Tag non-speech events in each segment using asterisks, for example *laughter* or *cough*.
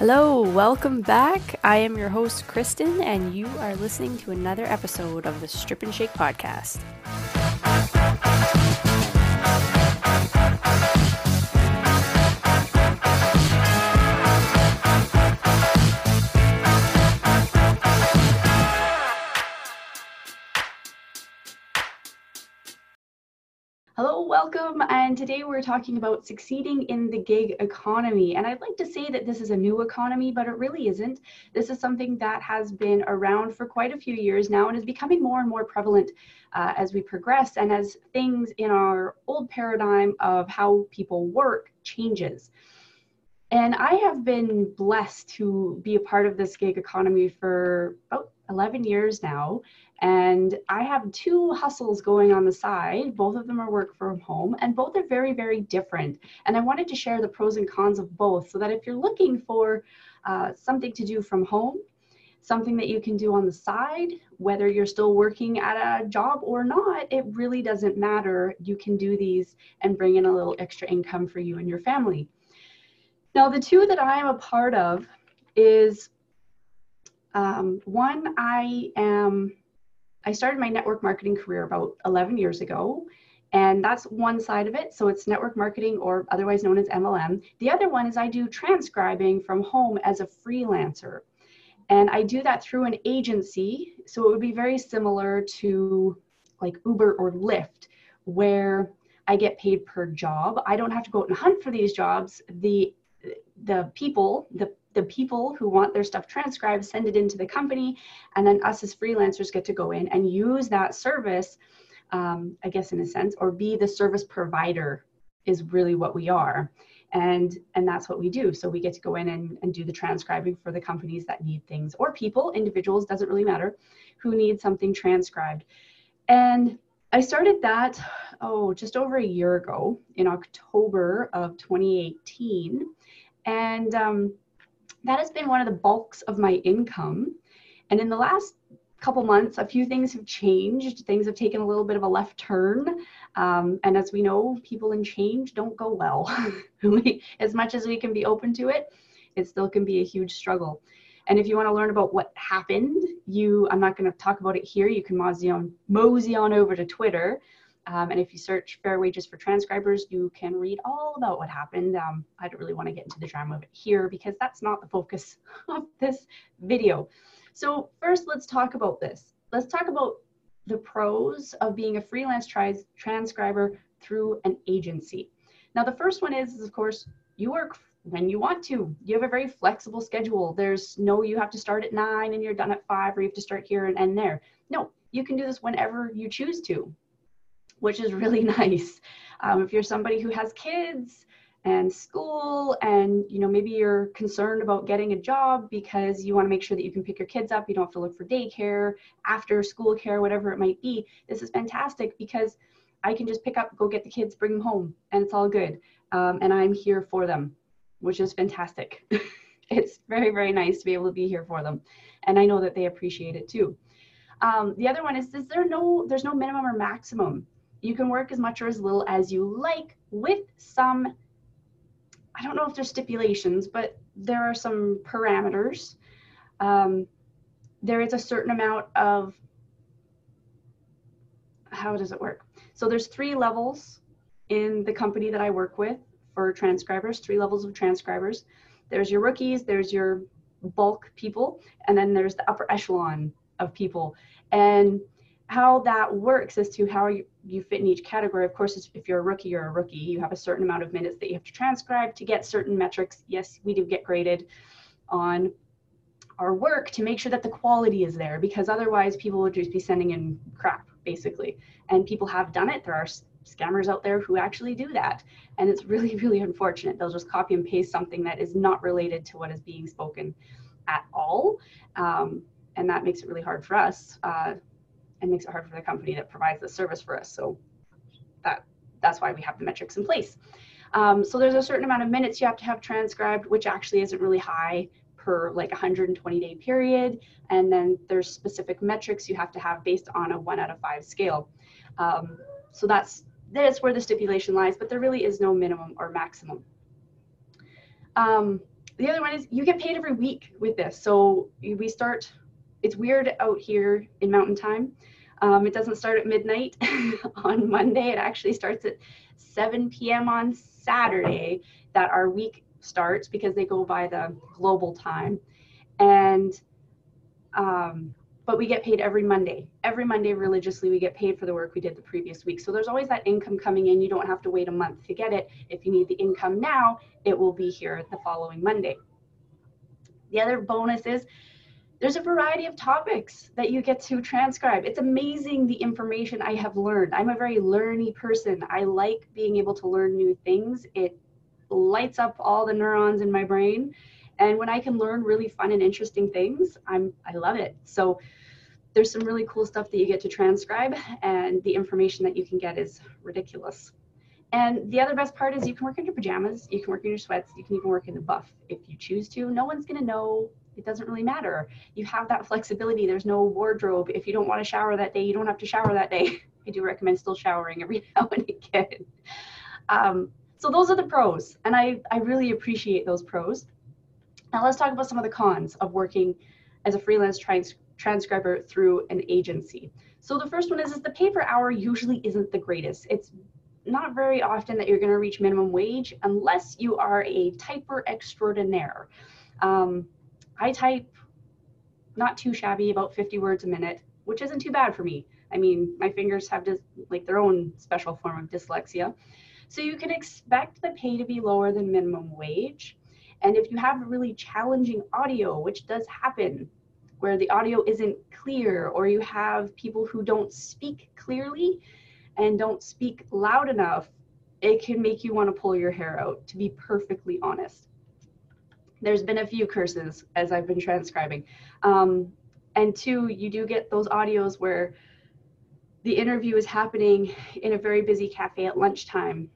Hello, welcome back. I am your host, Kristen, and you are listening to another episode of the Strip and Shake podcast. Hello, welcome. And today we're talking about succeeding in the gig economy. And I'd like to say that this is a new economy, but it really isn't. This is something that has been around for quite a few years now and is becoming more and more prevalent uh, as we progress and as things in our old paradigm of how people work changes. And I have been blessed to be a part of this gig economy for about 11 years now. And I have two hustles going on the side. Both of them are work from home, and both are very, very different. And I wanted to share the pros and cons of both so that if you're looking for uh, something to do from home, something that you can do on the side, whether you're still working at a job or not, it really doesn't matter. You can do these and bring in a little extra income for you and your family. Now, the two that I'm a part of is um, one, I am I started my network marketing career about 11 years ago. And that's one side of it. So it's network marketing or otherwise known as MLM. The other one is I do transcribing from home as a freelancer. And I do that through an agency. So it would be very similar to like Uber or Lyft, where I get paid per job. I don't have to go out and hunt for these jobs. The the people, the the people who want their stuff transcribed send it into the company and then us as freelancers get to go in and use that service um, i guess in a sense or be the service provider is really what we are. And and that's what we do. So we get to go in and, and do the transcribing for the companies that need things or people individuals doesn't really matter who need something transcribed. And i started that oh just over a year ago in october of 2018 and um, that has been one of the bulks of my income. And in the last couple months, a few things have changed. Things have taken a little bit of a left turn. Um, and as we know, people in change don't go well. *laughs* as much as we can be open to it, it still can be a huge struggle. And if you want to learn about what happened, you I'm not going to talk about it here. You can mosey on, mosey on over to Twitter. Um, and if you search fair wages for transcribers, you can read all about what happened. Um, I don't really want to get into the drama of it here because that's not the focus *laughs* of this video. So first, let's talk about this. Let's talk about the pros of being a freelance transcriber through an agency. Now, the first one is, is, of course, you work when you want to. You have a very flexible schedule. There's no, you have to start at nine and you're done at five, or you have to start here and end there. No, you can do this whenever you choose to which is really *laughs* nice. Um, if you're somebody who has kids and school and you know maybe you're concerned about getting a job because you want to make sure that you can pick your kids up you don't have to look for daycare after school care whatever it might be this is fantastic because i can just pick up go get the kids bring them home and it's all good. Um, and i'm here for them which is fantastic. *laughs* It's very very nice to be able to be here for them and i know that they appreciate it too. Um, the other one is, is there no there's no minimum or maximum you can work as much or as little as you like with some, I don't know if there's stipulations, but there are some parameters. Um, there is a certain amount of, how does it work? So there's three levels in the company that I work with for transcribers, three levels of transcribers. There's your rookies, there's your bulk people, and then there's the upper echelon of people. And how that works as to how you, you fit in each category. Of course, if you're a rookie, you're a rookie. You have a certain amount of minutes that you have to transcribe to get certain metrics. Yes, we do get graded on our work to make sure that the quality is there because otherwise people would just be sending in crap basically. And people have done it. There are scammers out there who actually do that. And it's really, *laughs* really unfortunate. They'll just copy and paste something that is not related to what is being spoken at all. Um, and that makes it really hard for us uh, and makes it hard for the company that provides the service for us. So that that's why we have the metrics in place. Um, so there's a certain amount of minutes you have to have transcribed, which actually isn't really high per like 120 day period. And then there's specific metrics you have to have based on a one out of five scale. Um, So that's that's where the stipulation lies, but there really is no minimum or maximum. Um, the other one is you get paid every week with this. So we start, it's weird out here in mountain time. Um, it doesn't start at midnight *laughs* on Monday. It actually starts at 7 p.m. on Saturday that our week starts because they go by the global time. And um, but we get paid every Monday. Every Monday religiously, we get paid for the work we did the previous week. So there's always that income coming in. You don't have to wait a month to get it. If you need the income now, it will be here the following Monday. The other bonus is there's a variety of topics that you get to transcribe. It's amazing the information I have learned. I'm a very learny person. I like being able to learn new things. It lights up all the neurons in my brain. And when I can learn really fun and interesting things, I'm I love it. So there's some really cool stuff that you get to transcribe and the information that you can get is ridiculous. And the other best part is you can work in your pajamas, you can work in your sweats, you can even work in the buff if you choose to. No one's to know. It doesn't really matter. You have that flexibility. There's no wardrobe. If you don't want to shower that day, you don't have to shower that day. *laughs* I do recommend still showering every *laughs* now and again. Um, so those are the pros, and I, I really appreciate those pros. Now let's talk about some of the cons of working as a freelance trans transcriber through an agency. So the first one is, is the pay per hour usually isn't the greatest. It's not very often that you're going to reach minimum wage unless you are a typer extraordinaire. Um, I type not too shabby, about 50 words a minute, which isn't too bad for me. I mean, my fingers have just like their own special form of dyslexia. So you can expect the pay to be lower than minimum wage. And if you have really challenging audio, which does happen, where the audio isn't clear, or you have people who don't speak clearly and don't speak loud enough, it can make you want to pull your hair out, to be perfectly honest. There's been a few curses as I've been transcribing. Um, and two, you do get those audios where the interview is happening in a very busy cafe at lunchtime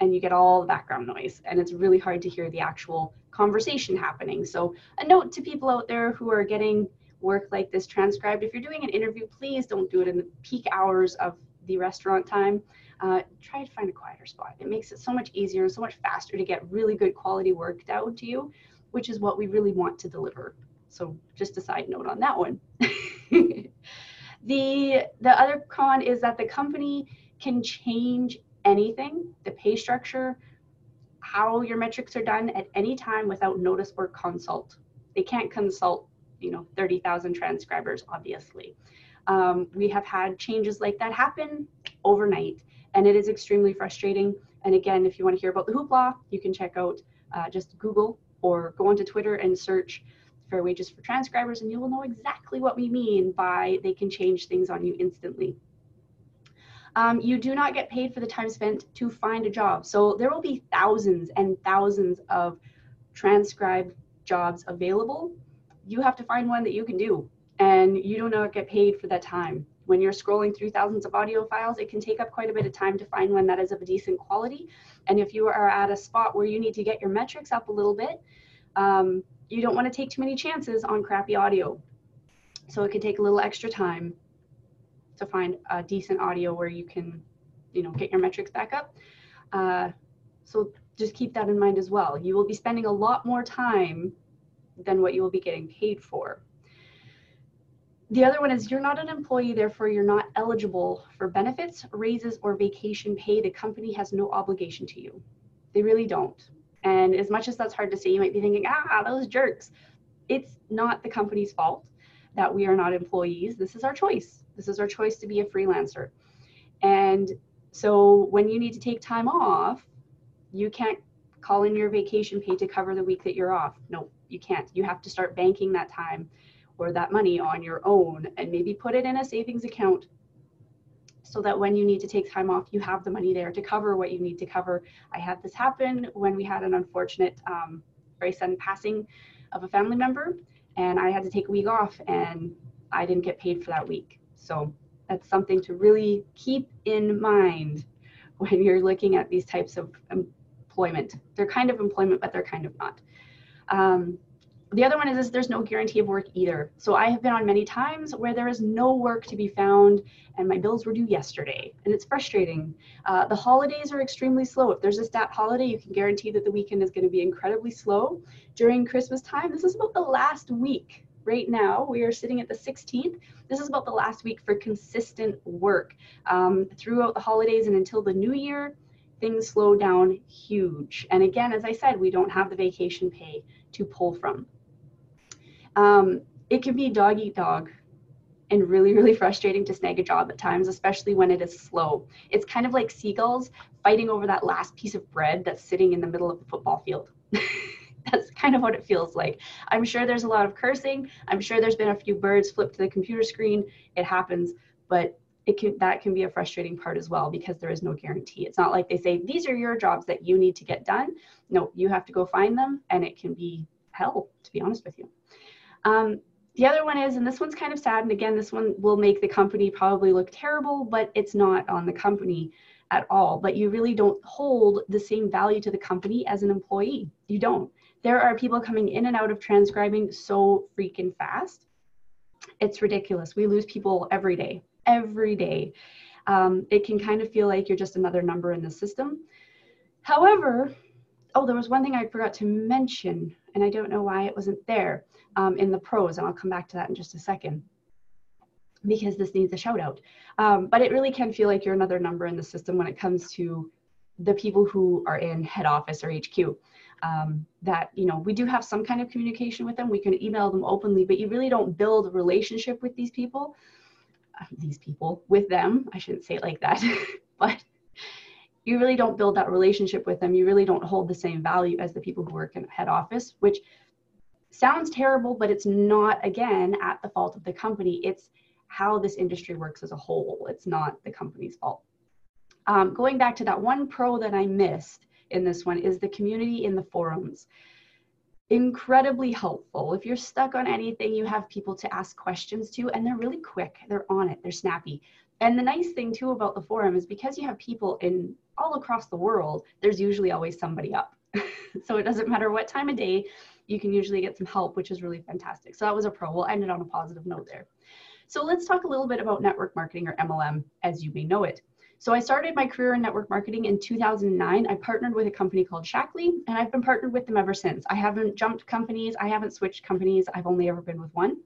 and you get all the background noise and it's really hard to hear the actual conversation happening. So a note to people out there who are getting work like this transcribed, if you're doing an interview, please don't do it in the peak hours of the restaurant time. Uh, try to find a quieter spot. It makes it so much easier and so much faster to get really good quality work down to you, which is what we really want to deliver. So just a side note on that one. *laughs* the the other con is that the company can change anything, the pay structure, how your metrics are done at any time without notice or consult. They can't consult, you know, 30,000 transcribers, obviously. Um, we have had changes like that happen overnight, and it is extremely frustrating. And again, if you want to hear about the hoopla, you can check out uh, just Google or go onto Twitter and search fair wages for transcribers, and you will know exactly what we mean by they can change things on you instantly um, you do not get paid for the time spent to find a job. So there will be thousands and thousands of transcribed jobs available. You have to find one that you can do, and you do not get paid for that time. When you're scrolling through thousands of audio files, it can take up quite a bit of time to find one that is of a decent quality. And if you are at a spot where you need to get your metrics up a little bit, um, you don't want to take too many chances on crappy audio. So it could take a little extra time to find a decent audio where you can, you know, get your metrics back up. Uh, so just keep that in mind as well. You will be spending a lot more time than what you will be getting paid for. The other one is you're not an employee, therefore you're not eligible for benefits, raises, or vacation pay. The company has no obligation to you. They really don't. And as much as that's hard to say, you might be thinking, ah, those jerks. It's not the company's fault that we are not employees. This is our choice. This is our choice to be a freelancer. And so when you need to take time off, you can't call in your vacation pay to cover the week that you're off. No, you can't. You have to start banking that time or that money on your own and maybe put it in a savings account so that when you need to take time off, you have the money there to cover what you need to cover. I had this happen when we had an unfortunate, um, very sudden passing of a family member, and I had to take a week off, and I didn't get paid for that week. So that's something to really keep in mind when you're looking at these types of employment. They're kind of employment, but they're kind of not. Um, the other one is, there's no guarantee of work either. So I have been on many times where there is no work to be found and my bills were due yesterday and it's frustrating. Uh, the holidays are extremely slow. If there's a stat holiday, you can guarantee that the weekend is going to be incredibly slow. During Christmas time, this is about the last week. Right now, we are sitting at the 16th. This is about the last week for consistent work. Um, throughout the holidays and until the new year, things slow down huge. And again, as I said, we don't have the vacation pay to pull from. Um, it can be dog eat dog and really, really frustrating to snag a job at times, especially when it is slow. It's kind of like seagulls fighting over that last piece of bread that's sitting in the middle of the football field. *laughs* that's kind of what it feels like. I'm sure there's a lot of cursing. I'm sure there's been a few birds flipped to the computer screen. It happens, but it can that can be a frustrating part as well because there is no guarantee. It's not like they say these are your jobs that you need to get done. No, you have to go find them, and it can be hell to be honest with you. Um, the other one is, and this one's kind of sad, and again, this one will make the company probably look terrible, but it's not on the company at all. But you really don't hold the same value to the company as an employee. You don't. There are people coming in and out of transcribing so freaking fast. It's ridiculous. We lose people every day, every day. Um, it can kind of feel like you're just another number in the system. However, oh, there was one thing I forgot to mention, and I don't know why it wasn't there um, in the pros, and I'll come back to that in just a second because this needs a shout out. Um, but it really can feel like you're another number in the system when it comes to the people who are in head office or HQ. Um, that you know we do have some kind of communication with them. We can email them openly, but you really don't build a relationship with these people. Uh, these people with them. I shouldn't say it like that, *laughs* but you really don't build that relationship with them. You really don't hold the same value as the people who work in head office, which sounds terrible, but it's not, again, at the fault of the company. It's how this industry works as a whole. It's not the company's fault. Um, going back to that one pro that I missed in this one is the community in the forums. Incredibly helpful. If you're stuck on anything, you have people to ask questions to, and they're really quick. They're on it, they're snappy. And the nice thing too about the forum is because you have people in all across the world, there's usually always somebody up. *laughs* so it doesn't matter what time of day, you can usually get some help, which is really fantastic. So that was a pro. We'll end it on a positive note there. So let's talk a little bit about network marketing or MLM as you may know it. So I started my career in network marketing in 2009. I partnered with a company called Shaklee, and I've been partnered with them ever since. I haven't jumped companies, I haven't switched companies. I've only ever been with one.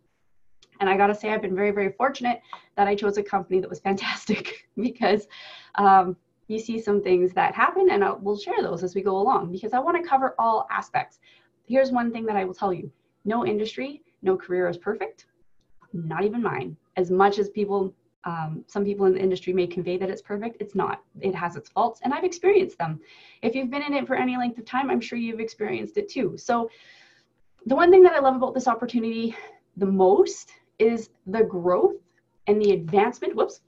And I got to say, I've been very, very fortunate that I chose a company that was fantastic *laughs* because um, you see some things that happen, and I'll, share those as we go along because I want to cover all aspects here's one thing that I will tell you no industry, no career is perfect, not even mine. As much as people, um, some people in the industry may convey that it's perfect, it's not. It has its faults, and I've experienced them. If you've been in it for any length of time, I'm sure you've experienced it too. So, the one thing that I love about this opportunity the most is the growth and the advancement. Whoops.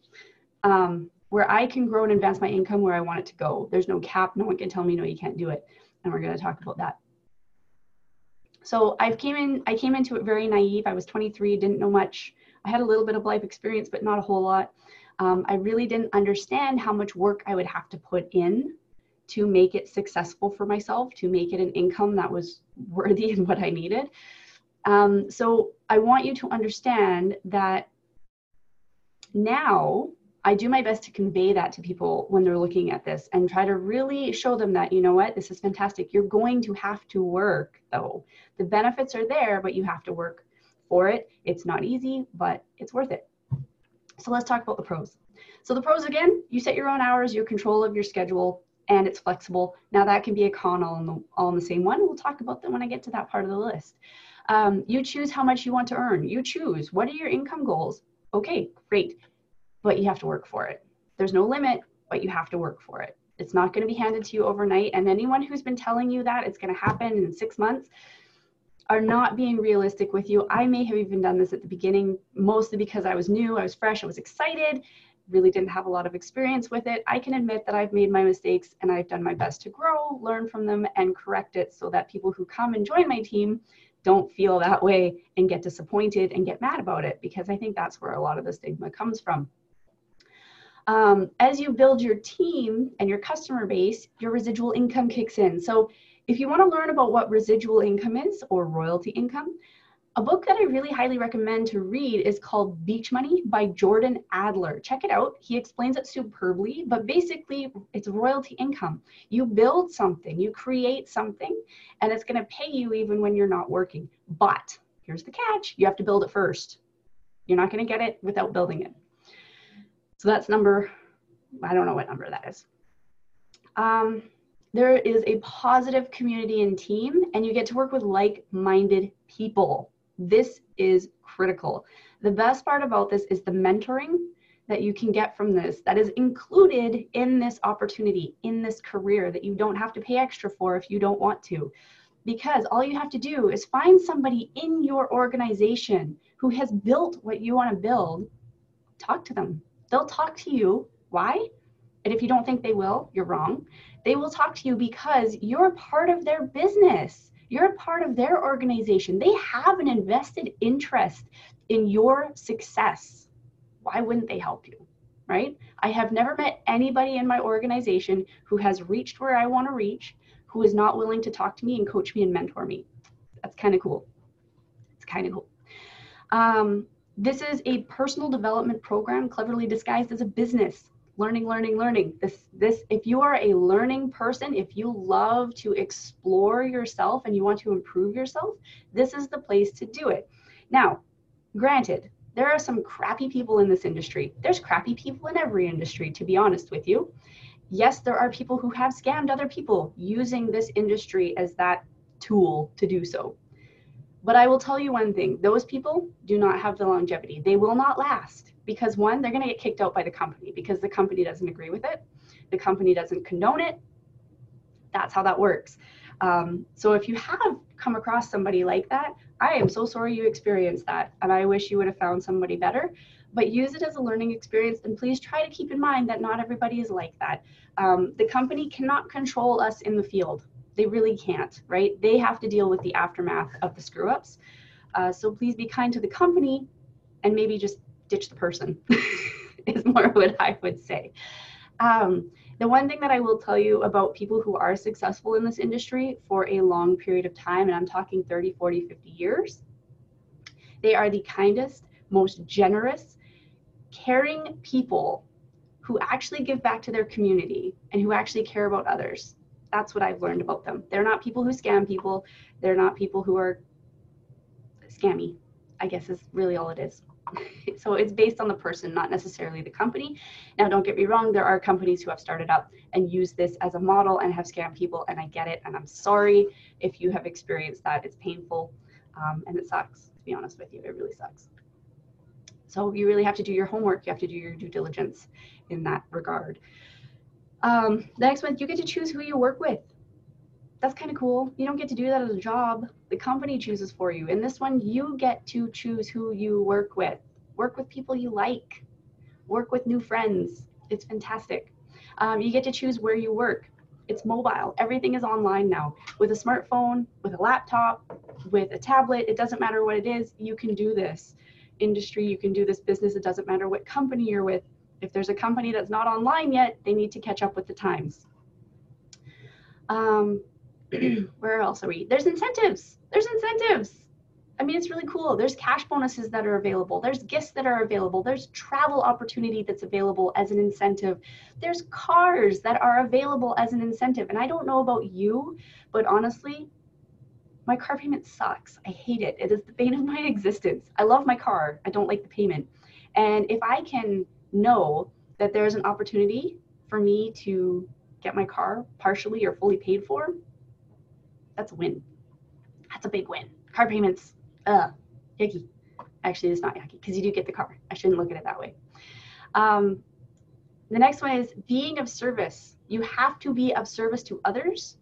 Um, where I can grow and advance my income where I want it to go. There's no cap. No one can tell me, no, you can't do it. And we're going to talk about that. So I came in, I came into it very naive. I was 23, didn't know much. I had a little bit of life experience, but not a whole lot. Um, I really didn't understand how much work I would have to put in to make it successful for myself, to make it an income that was worthy *laughs* and what I needed. Um, so I want you to understand that now I do my best to convey that to people when they're looking at this and try to really show them that, you know what, this is fantastic. You're going to have to work though. The benefits are there, but you have to work for it. It's not easy, but it's worth it. So let's talk about the pros. So the pros again, you set your own hours, your control of your schedule, and it's flexible. Now that can be a con all in the, all in the same one. We'll talk about that when I get to that part of the list. Um, you choose how much you want to earn. You choose what are your income goals. Okay, great but you have to work for it. There's no limit, but you have to work for it. It's not going to be handed to you overnight. And anyone who's been telling you that it's going to happen in six months are not being realistic with you. I may have even done this at the beginning, mostly because I was new, I was fresh, I was excited, really didn't have a lot of experience with it. I can admit that I've made my mistakes and I've done my best to grow, learn from them, and correct it so that people who come and join my team don't feel that way and get disappointed and get mad about it because I think that's where a lot of the stigma comes from. Um, as you build your team and your customer base, your residual income kicks in. So If you want to learn about what residual income is or royalty income, a book that I really highly recommend to read is called Beach Money by Jordan Adler. Check it out. He explains it superbly, but basically, it's royalty income. You build something, you create something, and it's going to pay you even when you're not working. But here's the catch you have to build it first. You're not going to get it without building it. So that's number, I don't know what number that is. Um, there is a positive community and team, and you get to work with like minded people. This is critical. The best part about this is the mentoring that you can get from this that is included in this opportunity, in this career that you don't have to pay extra for if you don't want to. Because all you have to do is find somebody in your organization who has built what you want to build, talk to them. They'll talk to you. Why? And if you don't think they will, you're wrong. They will talk to you because you're part of their business you're a part of their organization. They have an invested interest in your success. Why wouldn't they help you? Right? I have never met anybody in my organization who has reached where I want to reach, who is not willing to talk to me and coach me and mentor me. That's kind of cool. It's kind of cool. Um, this is a personal development program cleverly disguised as a business. Learning learning learning. This this if you are a learning person if you love to explore yourself and you want to improve yourself this is the place to do it. Now granted there are some crappy people in this industry. There's crappy people in every industry to be honest with you. Yes there are people who have scammed other people using this industry as that tool to do so but i will tell you one thing those people do not have the longevity they will not last because one, they're going to get kicked out by the company because the company doesn't agree with it. The company doesn't condone it. That's how that works. Um, so if you have come across somebody like that, I am so sorry you experienced that. And I wish you would have found somebody better. But use it as a learning experience. And please try to keep in mind that not everybody is like that. Um, the company cannot control us in the field. They really can't, right? They have to deal with the aftermath of the screw ups. Uh, so please be kind to the company and maybe just ditch the person *laughs* is more *laughs* what I would say. Um, the one thing that I will tell you about people who are successful in this industry for a long period of time, and I'm talking 30, 40, 50 years, they are the kindest, most generous, caring people who actually give back to their community and who actually care about others. That's what I've learned about them. They're not people who scam people. They're not people who are scammy, I guess is really all it is. *laughs* so it's based on the person, not necessarily the company. Now, don't get me wrong, there are companies who have started up and used this as a model and have scammed people, and I get it, and I'm sorry if you have experienced that. It's painful um, and it sucks, to be honest with you. It really sucks. So you really have to do your homework. You have to do your due diligence in that regard. Um, the next one, you get to choose who you work with that's kind of cool. You don't get to do that as a job. The company chooses for you. In this one, you get to choose who you work with. Work with people you like. Work with new friends. It's fantastic. Um, you get to choose where you work. It's mobile. Everything is online now. With a smartphone, with a laptop, with a tablet, it doesn't matter what it is, you can do this. Industry, you can do this business. It doesn't matter what company you're with. If there's a company that's not online yet, they need to catch up with the times. Um, *clears throat* where else are we? There's incentives. There's incentives. I mean, it's really cool. There's cash bonuses that are available. There's gifts that are available. There's travel opportunity that's available as an incentive. There's cars that are available as an incentive. And I don't know about you, but honestly, my car payment sucks. I hate it. It is the bane of my *laughs* existence. I love my car. I don't like the payment. And if I can know that there's an opportunity for me to get my car partially or fully paid for, that's a win. That's a big win. Car payments, uh, yucky. Actually, it's not yucky because you do get the car. I shouldn't look at it that way. Um, the next one is being of service. You have to be of service to others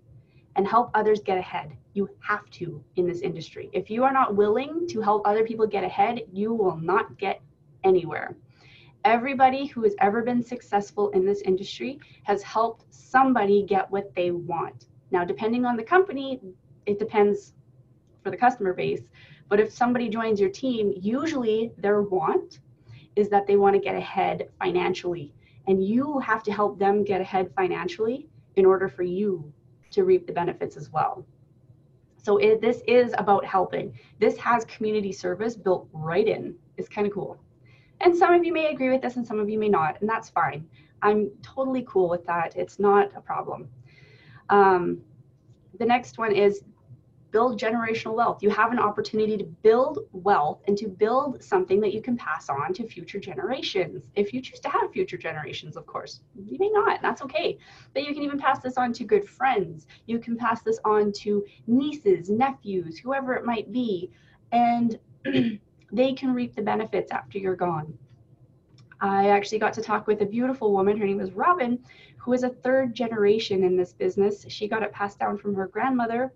and help others get ahead. You have to in this industry. If you are not willing to help other people get ahead, you will not get anywhere. Everybody who has ever been successful in this industry has helped somebody get what they want. Now, depending on the company, it depends for the customer base. But if somebody joins your team, usually their want is that they want to get ahead financially. And you have to help them get ahead financially in order for you to reap the benefits as well. So it, this is about helping. This has community service built right in. It's kind of cool. And some of you may agree with this and some of you may not, and that's fine. I'm totally cool with that. It's not a problem. Um, the next one is build generational wealth. You have an opportunity to build wealth and to build something that you can pass on to future generations. If you choose to have future generations, of course, you may not, that's okay. But you can even pass this on to good friends. You can pass this on to nieces, nephews, whoever it might be. And *clears throat* they can reap the benefits after you're gone. I actually got to talk with a beautiful woman. Her name was Robin, who is a third generation in this business. She got it passed down from her grandmother,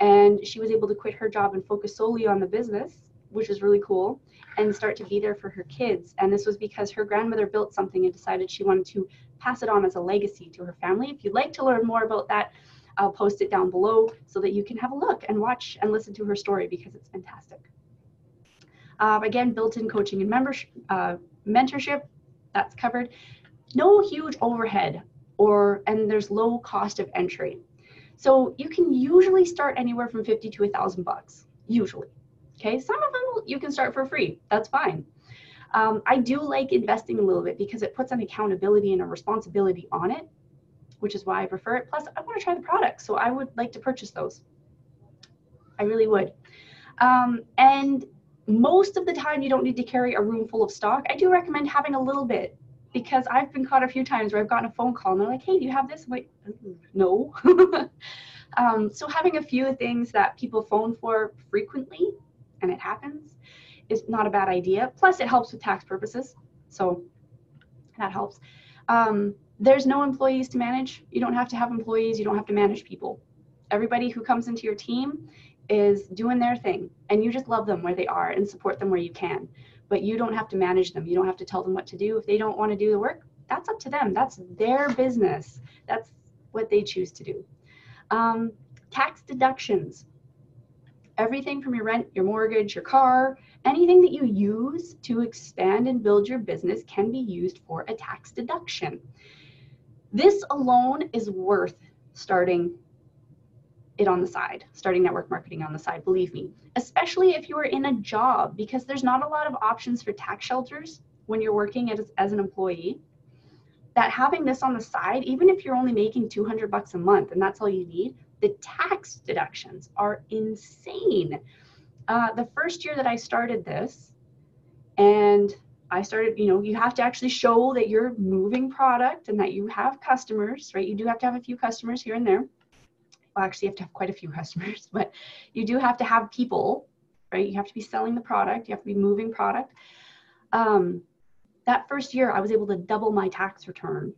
and she was able to quit her job and focus solely on the business, which is really cool, and start to be there for her kids. And this was because her grandmother built something and decided she wanted to pass it on as a legacy to her family. If you'd like to learn more about that, I'll post it down below so that you can have a look and watch and listen to her story because it's fantastic. Again, built-in coaching and membership, uh, mentorship, that's covered. No huge overhead or, and there's low cost of entry. So you can usually start anywhere from 50 to a thousand bucks, usually. Okay, some of them you can start for free, that's fine. Um, I do like investing a little bit because it puts an accountability and a responsibility on it, which is why I prefer it. Plus, I want to try the product, so I would like to purchase those. I really would. Um, and most of the time you don't need to carry a room full of stock. I do recommend having a little bit because I've been caught a few times where I've gotten a phone call and they're like, hey, do you have this? I'm like, no. *laughs* um, so having a few things that people phone for frequently, and it happens, is not a bad idea. Plus, it helps with tax purposes. So that helps. Um, there's no employees to manage. You don't have to have employees. You don't have to manage people. Everybody who comes into your team is doing their thing and you just love them where they are and support them where you can. But you don't have to manage them. You don't have to tell them what to do. If they don't want to do the work that's up to them. That's their business. That's what they choose to do. Um, tax deductions. Everything from your rent your mortgage your car anything that you use to expand and build your business can be used for a tax deduction. This alone is worth starting it on the side, starting network marketing on the side, believe me, especially if you are in a job, because there's not a lot of options for tax shelters when you're working as, as an employee. That having this on the side, even if you're only making 200 bucks a month and that's all you need, the tax deductions are insane. Uh, the first year that I started this, and I started, you know, you have to actually show that you're moving product and that you have customers, right? You do have to have a few customers here and there well, actually, you have to have quite a few *laughs* customers, but you do have to have people, right? You have to be selling the product, you have to be moving product. Um, that first year, I was able to double my tax return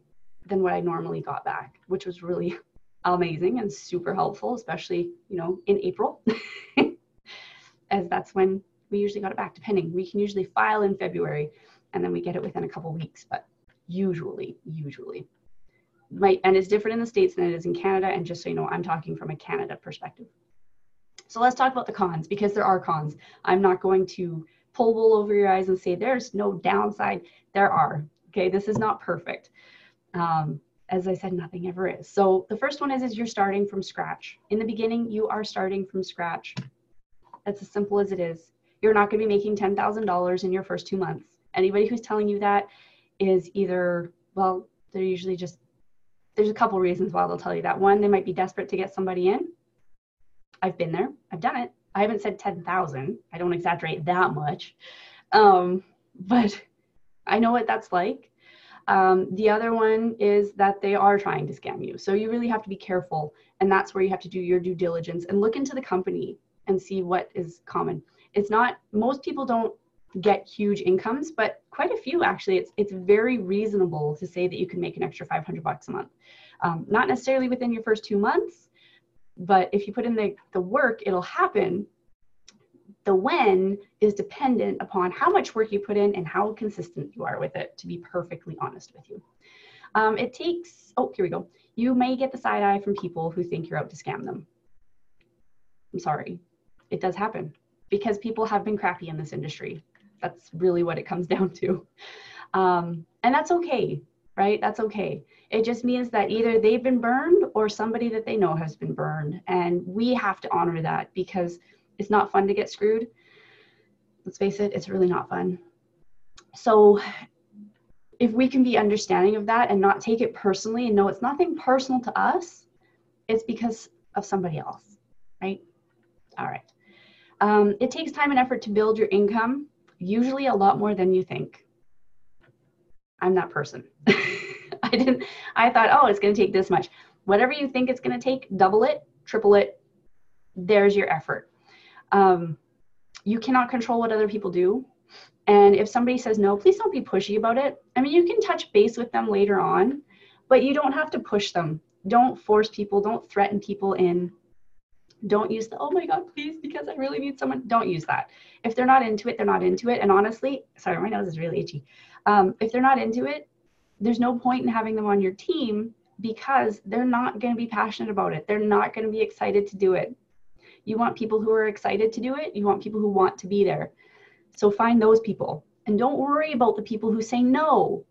than what I normally got back, which was really *laughs* amazing and super helpful, especially, you know, in April, *laughs* as that's when we usually got it back, depending. We can usually file in February and then we get it within a couple weeks, but usually, usually and is different in the states than it is in Canada. And just so you know, I'm talking from a Canada perspective. So let's talk about the cons because there are cons. I'm not going to pull wool over your eyes and say there's no downside. There are. Okay, this is not perfect. Um, as I said, nothing ever is. So the first one is is you're starting from scratch. In the beginning, you are starting from scratch. That's as simple as it is. You're not going to be making $10,000 in your first two months. Anybody who's telling you that is either, well, they're usually just there's a couple reasons why they'll tell you that. One, they might be desperate to get somebody in. I've been there. I've done it. I haven't said 10,000. I don't exaggerate that much. Um, *laughs* but I know what that's like. Um, the other one is that they are trying to scam you. So you really have to be careful. And that's where you have to do your due diligence and look into the company and see what is common. It's not, most people don't get huge incomes, but quite a few actually. It's it's very reasonable to say that you can make an extra 500 bucks a month. Um, not necessarily within your first two months, but if you put in the, the work, it'll happen. The when is dependent upon how much work you put in and how consistent you are with it, to be perfectly honest with you. Um, it takes, oh, here we go. You may get the side eye from people who think you're out to scam them. I'm sorry. It does happen because people have been crappy in this industry. That's really what it comes *laughs* down to. Um, and that's okay, right? That's okay. It just means that either they've been burned or somebody that they know has been burned. And we have to honor that because it's not fun to get screwed. Let's face it, it's really not fun. So if we can be understanding of that and not take it personally and know it's nothing personal to us, it's because of somebody else, right? All right. Um, it takes time and effort to build your income, usually a lot more than you think. I'm that person. *laughs* I didn't, I thought, oh, it's going to take this much. Whatever you think it's going to take, double it, triple it. There's your effort. Um, you cannot control what other people do. And if somebody says no, please don't be pushy about it. I mean, you can touch base with them later on, but you don't have to push them. Don't force people, don't threaten people in. Don't use the, oh my God, please, because I really need someone. Don't use that. If they're not into it, they're not into it. And honestly, sorry, my nose is really itchy. Um, if they're not into it, there's no point in having them on your team because they're not going to be passionate about it. They're not going to be excited to do it. You want people who are excited to do it. You want people who want to be there. So find those people and don't worry about the people who say no.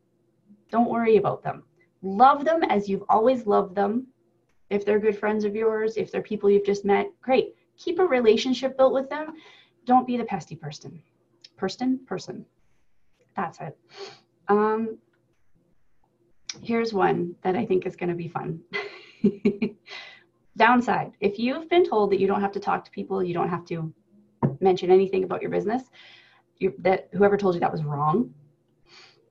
Don't worry about them. Love them as you've always loved them. If they're good friends of yours, if they're people you've just met, great. Keep a relationship built with them. Don't be the pesty person. Person, person. That's it. Um, here's one that I think is going to be fun. *laughs* Downside if you've been told that you don't have to talk to people, you don't have to mention anything about your business, you, that whoever told you that was wrong.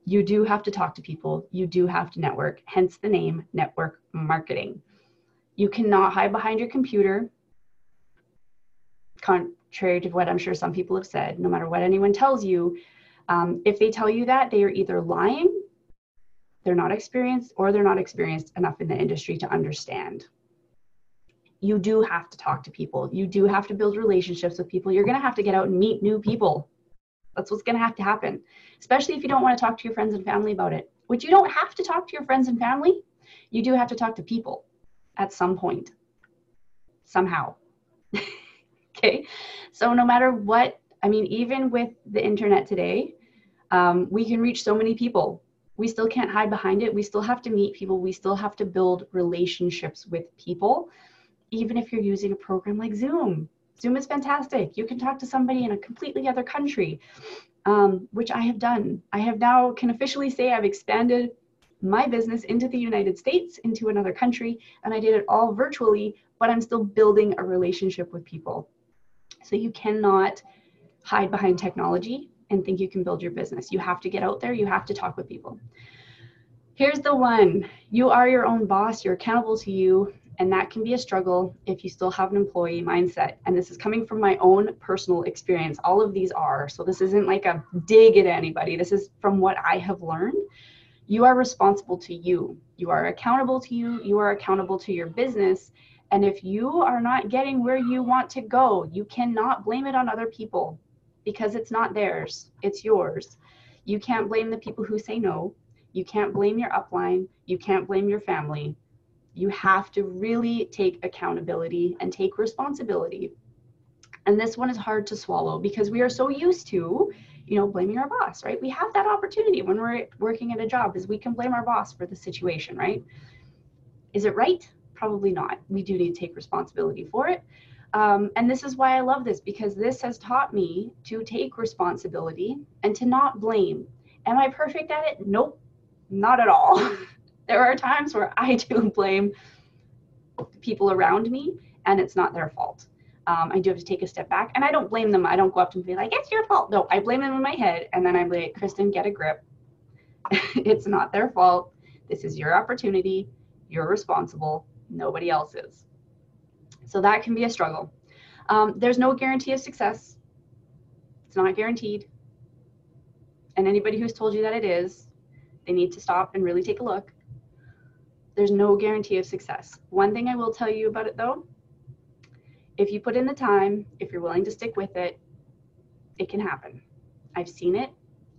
You do have to talk to people, you do have to network, hence the name network marketing. You cannot hide behind your computer, contrary to what I'm sure some people have said, no matter what anyone tells you. Um, if they tell you that, they are either lying, they're not experienced, or they're not experienced enough in the industry to understand. You do have to talk to people. You do have to build relationships with people. You're going to have to get out and meet new people. That's what's going to have to happen, especially if you don't want to talk to your friends and family about it, which you don't have to talk to your friends and family. You do have to talk to people at some point, somehow. *laughs* okay. So, no matter what, I mean, even with the internet today, um, we can reach so many people. We still can't hide behind it. We still have to meet people. We still have to build relationships with people, even if you're using a program like Zoom. Zoom is fantastic. You can talk to somebody in a completely other country, um, which I have done. I have now can officially say I've expanded my business into the United States, into another country, and I did it all virtually, but I'm still building a relationship with people. So you cannot hide behind technology and think you can build your business. You have to get out there, you have to talk with people. Here's the one you are your own boss, you're accountable to you, and that can be a struggle if you still have an employee mindset. And this is coming from my own personal experience. All of these are. So this isn't like a dig at anybody. This is from what I have learned. You are responsible to you. You are accountable to you. You are accountable to your business. And if you are not getting where you want to go, you cannot blame it on other people because it's not theirs, it's yours. You can't blame the people who say no. You can't blame your upline. You can't blame your family you have to really take accountability and take responsibility. And this one is hard to swallow because we are so used to, you know, blaming our boss, right? We have that opportunity when we're working at a job is we can blame our boss for the situation, right? Is it right? Probably not. We do need to take responsibility for it. Um, and this is why I love this because this has taught me to take responsibility and to not blame. Am I perfect at it? Nope, not at all. *laughs* there are times where I do *laughs* blame people around me and it's not their fault. Um, I do have to take a step back and I don't blame them. I don't go up and be like, it's your fault. No, I blame them in my head. And then I'm like, Kristen, get a grip. *laughs* it's not their fault. This is your opportunity. You're responsible. Nobody else is. So that can be a struggle. Um, there's no guarantee of success. It's not guaranteed. And anybody who's told you that it is, they need to stop and really take a look there's no guarantee of success. One thing I will tell you about it though, if you put in the time, if you're willing to stick with it, it can happen. I've seen it.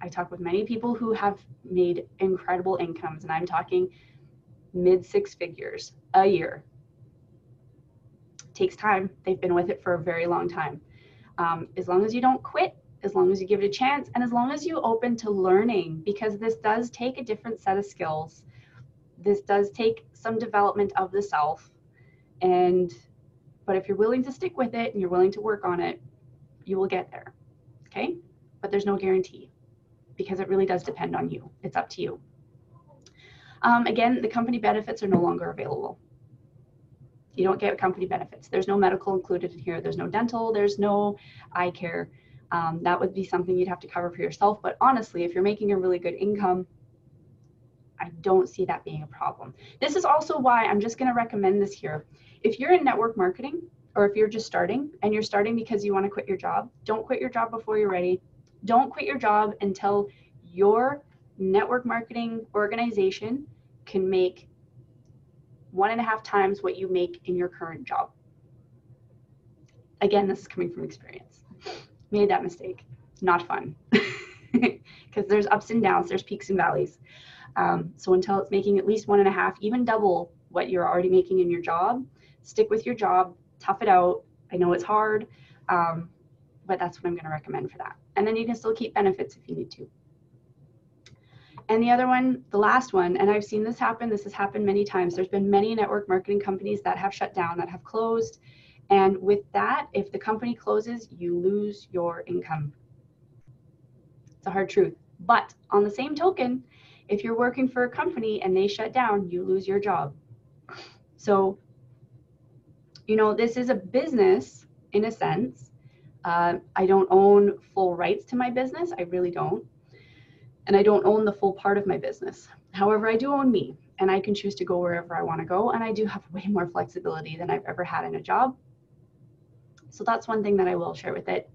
I talk with many people who have made incredible incomes, and I'm talking mid six figures a year. It takes time. They've been with it for a very long time. Um, as long as you don't quit, as long as you give it a chance, and as long as you open to learning, because this does take a different set of skills this does take some development of the self and but if you're willing to stick with it and you're willing to work on it you will get there okay? But there's no guarantee because it really does depend on you. It's up to you. Um, again the company benefits are no longer available. You don't get company benefits. There's no medical included in here. There's no dental. There's no eye care. Um, that would be something you'd have to cover for yourself. But honestly if you're making a really good income I don't see that being a problem. This is also why I'm just going to recommend this here. If you're in network marketing or if you're just starting and you're starting because you want to quit your job, don't quit your job before you're ready. Don't quit your job until your network marketing organization can make one and a half times what you make in your current job. Again, this is coming from experience. Made that mistake. Not fun. *laughs* Because there's ups and downs, there's peaks and valleys. Um, so until it's making at least one and a half, even double what you're already making in your job, stick with your job, tough it out. I know it's hard, um, but that's what I'm going to recommend for that. And then you can still keep benefits if you need to. And the other one, the last one, and I've seen this happen, this has happened many times. There's been many network marketing companies that have shut down, that have closed. And with that, if the company closes, you lose your income. It's a hard truth. But on the same token, if you're working for a company and they shut down, you lose your job. So, you know, this is a business in a sense. Uh, I don't own full rights to my business. I really don't. And I don't own the full part of my business. However, I do own me and I can choose to go wherever I want to go. And I do have way more flexibility than I've ever had in a job. So that's one thing that I will share with it.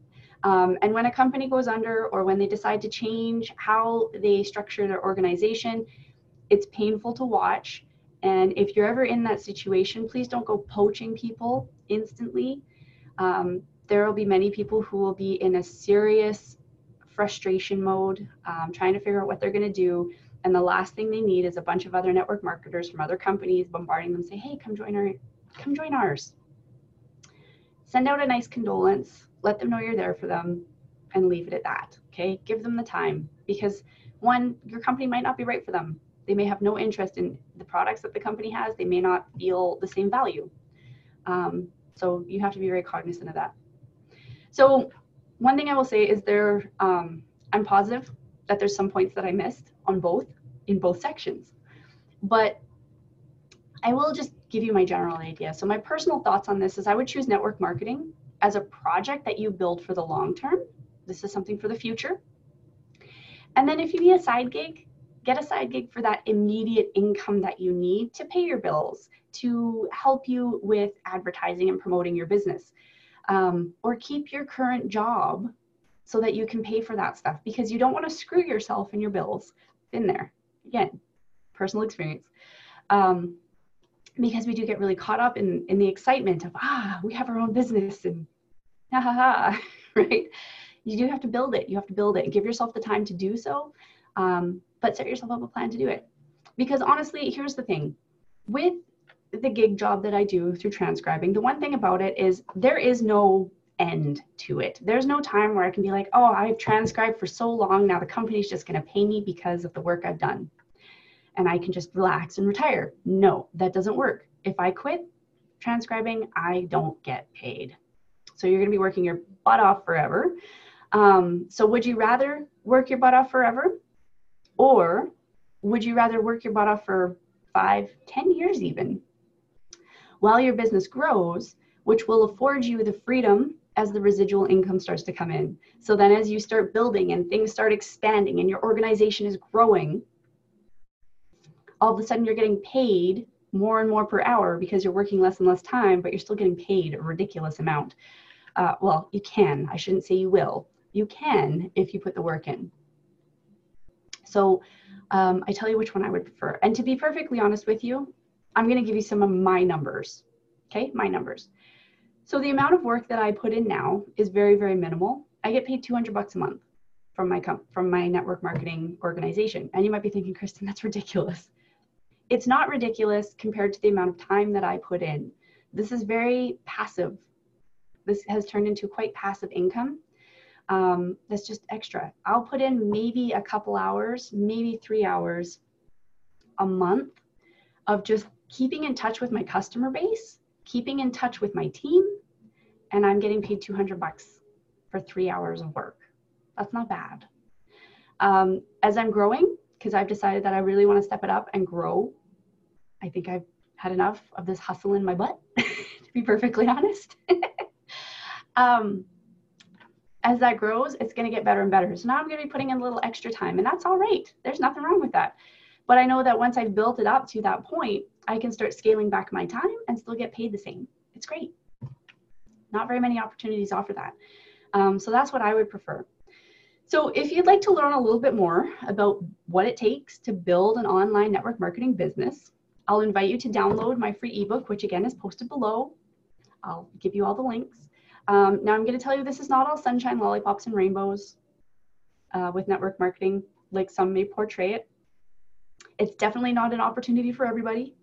Um, and when a company goes under or when they decide to change how they structure their organization, it's painful to watch. And if you're ever in that situation, please don't go poaching people instantly. Um, there will be many people who will be in a serious frustration mode, um, trying to figure out what they're going to do. And the last thing they need is a bunch of other network marketers from other companies bombarding them, say, "Hey, come join our, come join ours." Send out a nice condolence let them know you're there for them and leave it at that. Okay. Give them the time because one, your company might not be right for them. They may have no interest in the products that the company has. They may not feel the same value. Um, so you have to be very cognizant of that. So one thing I will say is there, um, I'm positive that there's some points that I missed on both, in both sections. But I will just give you my general idea. So my personal thoughts on this is I would choose network marketing as a project that you build for the long term. This is something for the future. And then if you need a side gig, get a side gig for that immediate income that you need to pay your bills, to help you with advertising and promoting your business. Um, or keep your current job so that you can pay for that stuff because you don't want to screw yourself in your bills. Been there. Again, personal experience. Um, because we do get really caught up in, in the excitement of, ah, we have our own business and ha ha ha, *laughs* right? You do have to build it. You have to build it. Give yourself the time to do so, um, but set yourself up a plan to do it. Because honestly, here's the thing with the gig job that I do through transcribing, the one thing about it is there is no end to it. There's no time where I can be like, oh, I've transcribed for so long. Now the company's just going to pay me because of the work I've done and I can just relax and retire. No, that doesn't work. If I quit transcribing, I don't get paid. So you're going to be working your butt off forever. Um, so would you rather work your butt off forever? Or would you rather work your butt off for five, ten years even? While your business grows, which will afford you the freedom as the residual income starts to come in. So then as you start building and things start expanding and your organization is growing, all of a sudden you're getting paid more and more per hour because you're working less and less time, but you're still getting paid a ridiculous amount. Uh, well, you can. I shouldn't say you will. You can if you put the work in. So um, I tell you which one I would prefer. And to be perfectly honest with you, I'm going to give you some of my numbers. Okay, my numbers. So the amount of work that I put in now is very, very minimal. I get paid 200 bucks a month from my from my network marketing organization. And you might be thinking, Kristen, that's ridiculous it's not ridiculous compared to the amount of time that I put in. This is very passive. This has turned into quite passive income. Um, that's just extra. I'll put in maybe a couple hours, maybe three hours a month of just keeping in touch with my customer base, keeping in touch with my team, and I'm getting paid 200 bucks for three hours of work. That's not bad. Um, as I'm growing, because I've decided that I really want to step it up and grow, I think I've had enough of this hustle in my butt, *laughs* to be perfectly honest. *laughs* um, as that grows, it's going to get better and better. So now I'm going to be putting in a little extra time, and that's all right. There's nothing wrong with that. But I know that once I've built it up to that point, I can start scaling back my time and still get paid the same. It's great. Not very many opportunities offer that. Um, so that's what I would prefer. So if you'd like to learn a little bit more about what it takes to build an online network marketing business, I'll invite you to download my free ebook, which again is posted below. I'll give you all the links. Um, now I'm going to tell you this is not all sunshine, lollipops, and rainbows uh, with network marketing, like some may portray it. It's definitely not an opportunity for everybody.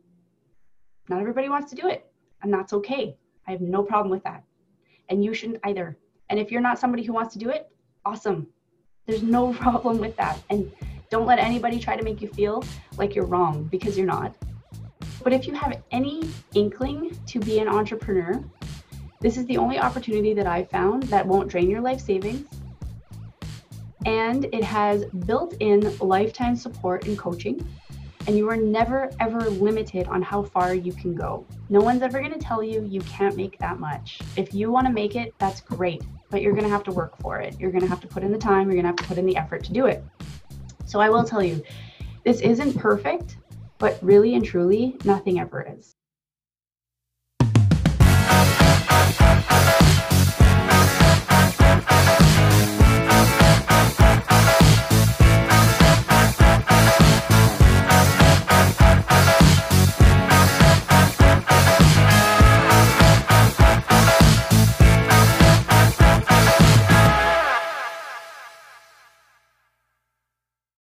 Not everybody wants to do it, and that's okay. I have no problem with that. And you shouldn't either. And if you're not somebody who wants to do it, awesome. There's no *laughs* problem with that. And don't let anybody try to make you feel like you're wrong because you're not. But if you have any inkling to be an entrepreneur, this is the only opportunity that I've found that won't drain your life savings. And it has built in lifetime support and coaching. And you are never, ever limited on how far you can go. No one's ever going to tell you you can't make that much. If you want to make it, that's great, but you're going to have to work for it. You're going to have to put in the time, you're going to have to put in the effort to do it. So I will tell you, this isn't perfect, but really and truly, nothing ever is.